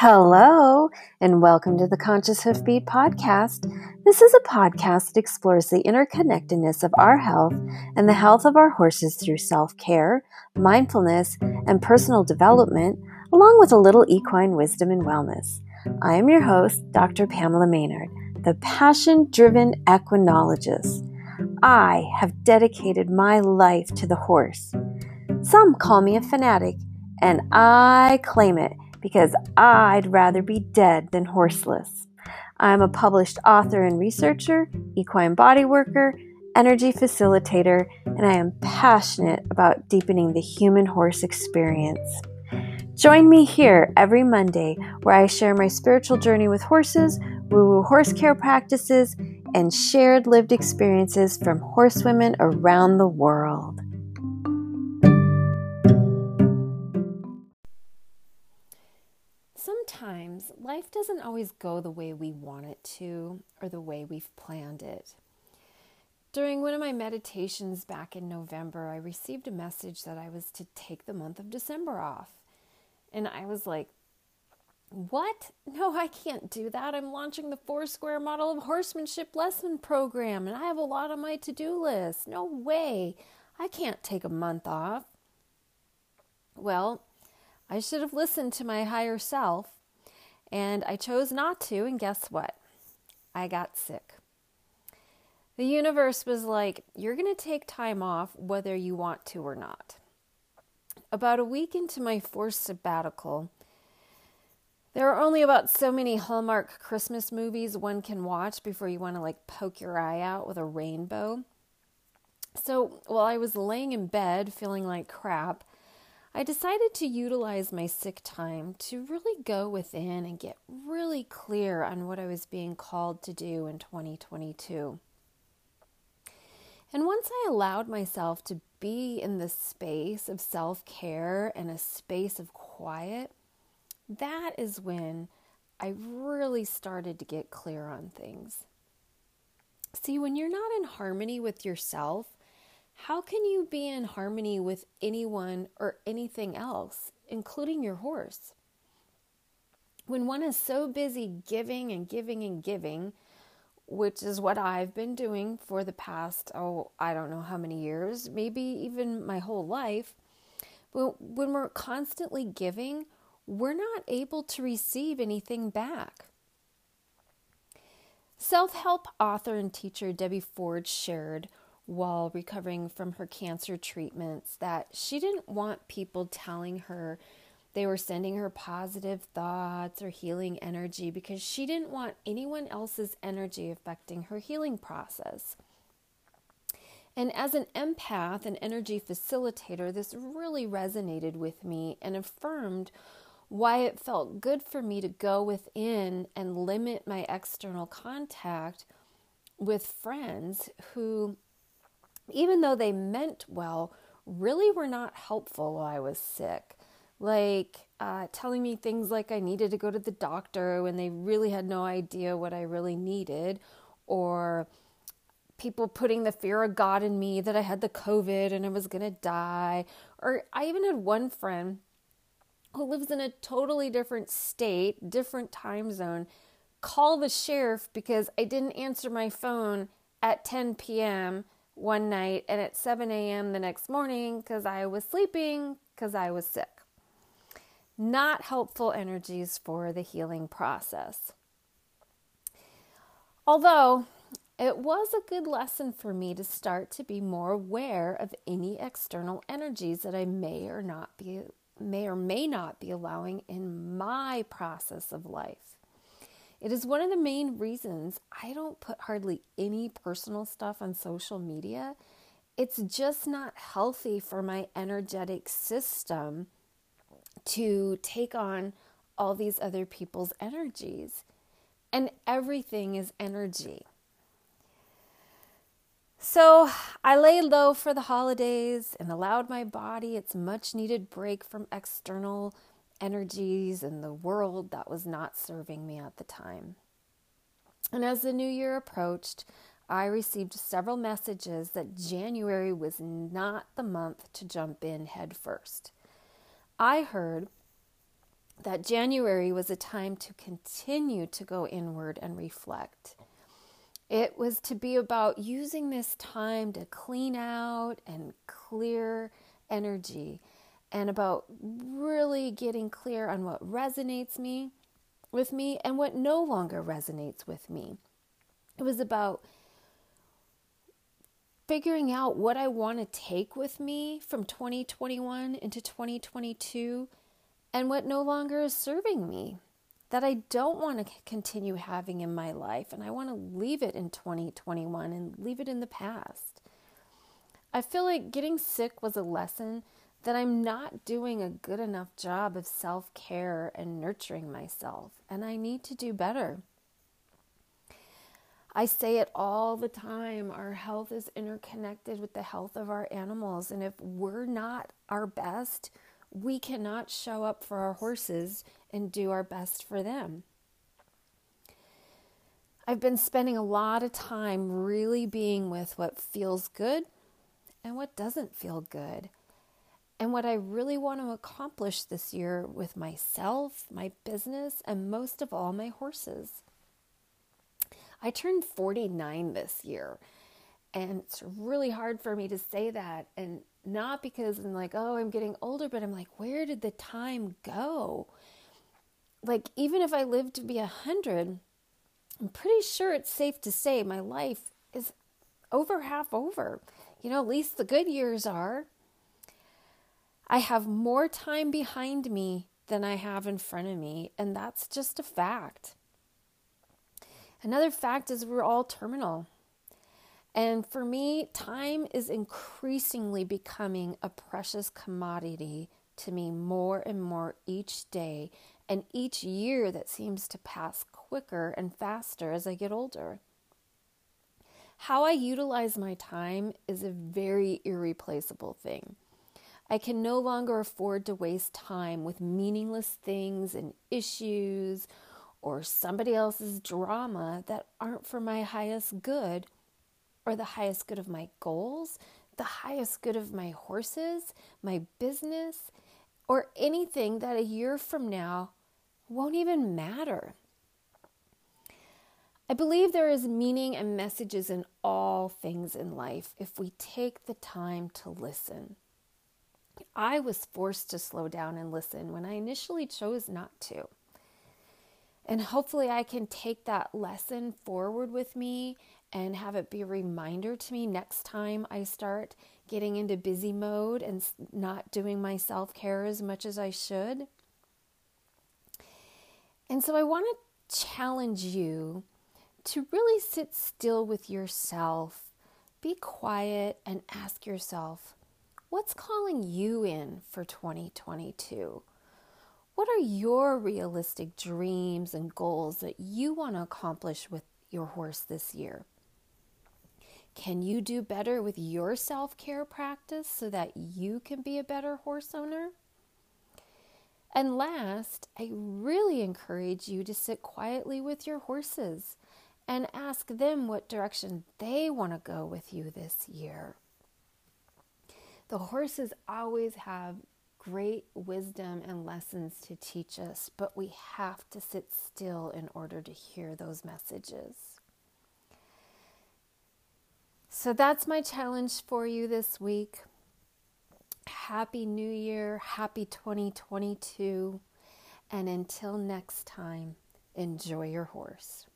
Hello, and welcome to the Conscious Hoofbeat podcast. This is a podcast that explores the interconnectedness of our health and the health of our horses through self care, mindfulness, and personal development, along with a little equine wisdom and wellness. I am your host, Dr. Pamela Maynard, the passion driven equinologist. I have dedicated my life to the horse. Some call me a fanatic, and I claim it because I'd rather be dead than horseless. I'm a published author and researcher, equine body worker, energy facilitator, and I am passionate about deepening the human horse experience. Join me here every Monday where I share my spiritual journey with horses, woo woo horse care practices, and shared lived experiences from horsewomen around the world. Sometimes life doesn't always go the way we want it to or the way we've planned it. During one of my meditations back in November, I received a message that I was to take the month of December off. And I was like, what? No, I can't do that. I'm launching the four square model of horsemanship lesson program and I have a lot on my to do list. No way. I can't take a month off. Well, I should have listened to my higher self and I chose not to. And guess what? I got sick. The universe was like, You're going to take time off whether you want to or not. About a week into my forced sabbatical, there are only about so many Hallmark Christmas movies one can watch before you want to like poke your eye out with a rainbow. So while I was laying in bed feeling like crap, I decided to utilize my sick time to really go within and get really clear on what I was being called to do in 2022. And once I allowed myself to be in the space of self care and a space of quiet, that is when I really started to get clear on things. See, when you're not in harmony with yourself, how can you be in harmony with anyone or anything else, including your horse? When one is so busy giving and giving and giving, which is what I've been doing for the past, oh, I don't know how many years, maybe even my whole life. When we're constantly giving, we're not able to receive anything back. Self help author and teacher Debbie Ford shared while recovering from her cancer treatments that she didn't want people telling her they were sending her positive thoughts or healing energy because she didn't want anyone else's energy affecting her healing process. And as an empath and energy facilitator, this really resonated with me and affirmed why it felt good for me to go within and limit my external contact with friends who, even though they meant well, really were not helpful while I was sick like uh, telling me things like I needed to go to the doctor when they really had no idea what I really needed, or people putting the fear of God in me that I had the COVID and I was going to die. Or I even had one friend who lives in a totally different state, different time zone, call the sheriff because I didn't answer my phone at 10 p.m. one night and at 7 a.m. the next morning because I was sleeping because I was sick not helpful energies for the healing process. Although it was a good lesson for me to start to be more aware of any external energies that I may or not be may or may not be allowing in my process of life. It is one of the main reasons I don't put hardly any personal stuff on social media. It's just not healthy for my energetic system to take on all these other people's energies. And everything is energy. So I lay low for the holidays and allowed my body its much needed break from external energies and the world that was not serving me at the time. And as the new year approached, I received several messages that January was not the month to jump in head first. I heard that January was a time to continue to go inward and reflect. It was to be about using this time to clean out and clear energy and about really getting clear on what resonates me with me and what no longer resonates with me. It was about figuring out what I want to take with me from 2021 into 2022 and what no longer is serving me that I don't want to continue having in my life and I want to leave it in 2021 and leave it in the past. I feel like getting sick was a lesson that I'm not doing a good enough job of self care and nurturing myself, and I need to do better. I say it all the time our health is interconnected with the health of our animals, and if we're not our best, we cannot show up for our horses and do our best for them. I've been spending a lot of time really being with what feels good and what doesn't feel good. And what I really want to accomplish this year with myself, my business, and most of all, my horses. I turned 49 this year. And it's really hard for me to say that. And not because I'm like, oh, I'm getting older, but I'm like, where did the time go? Like, even if I live to be a 100, I'm pretty sure it's safe to say my life is over half over. You know, at least the good years are. I have more time behind me than I have in front of me, and that's just a fact. Another fact is we're all terminal. And for me, time is increasingly becoming a precious commodity to me more and more each day and each year that seems to pass quicker and faster as I get older. How I utilize my time is a very irreplaceable thing. I can no longer afford to waste time with meaningless things and issues or somebody else's drama that aren't for my highest good or the highest good of my goals, the highest good of my horses, my business, or anything that a year from now won't even matter. I believe there is meaning and messages in all things in life if we take the time to listen. I was forced to slow down and listen when I initially chose not to. And hopefully, I can take that lesson forward with me and have it be a reminder to me next time I start getting into busy mode and not doing my self care as much as I should. And so, I want to challenge you to really sit still with yourself, be quiet, and ask yourself, what's calling you in for 2022? What are your realistic dreams and goals that you want to accomplish with your horse this year? Can you do better with your self care practice so that you can be a better horse owner? And last, I really encourage you to sit quietly with your horses and ask them what direction they want to go with you this year. The horses always have great wisdom and lessons to teach us, but we have to sit still in order to hear those messages. So that's my challenge for you this week. Happy New Year, happy 2022, and until next time, enjoy your horse.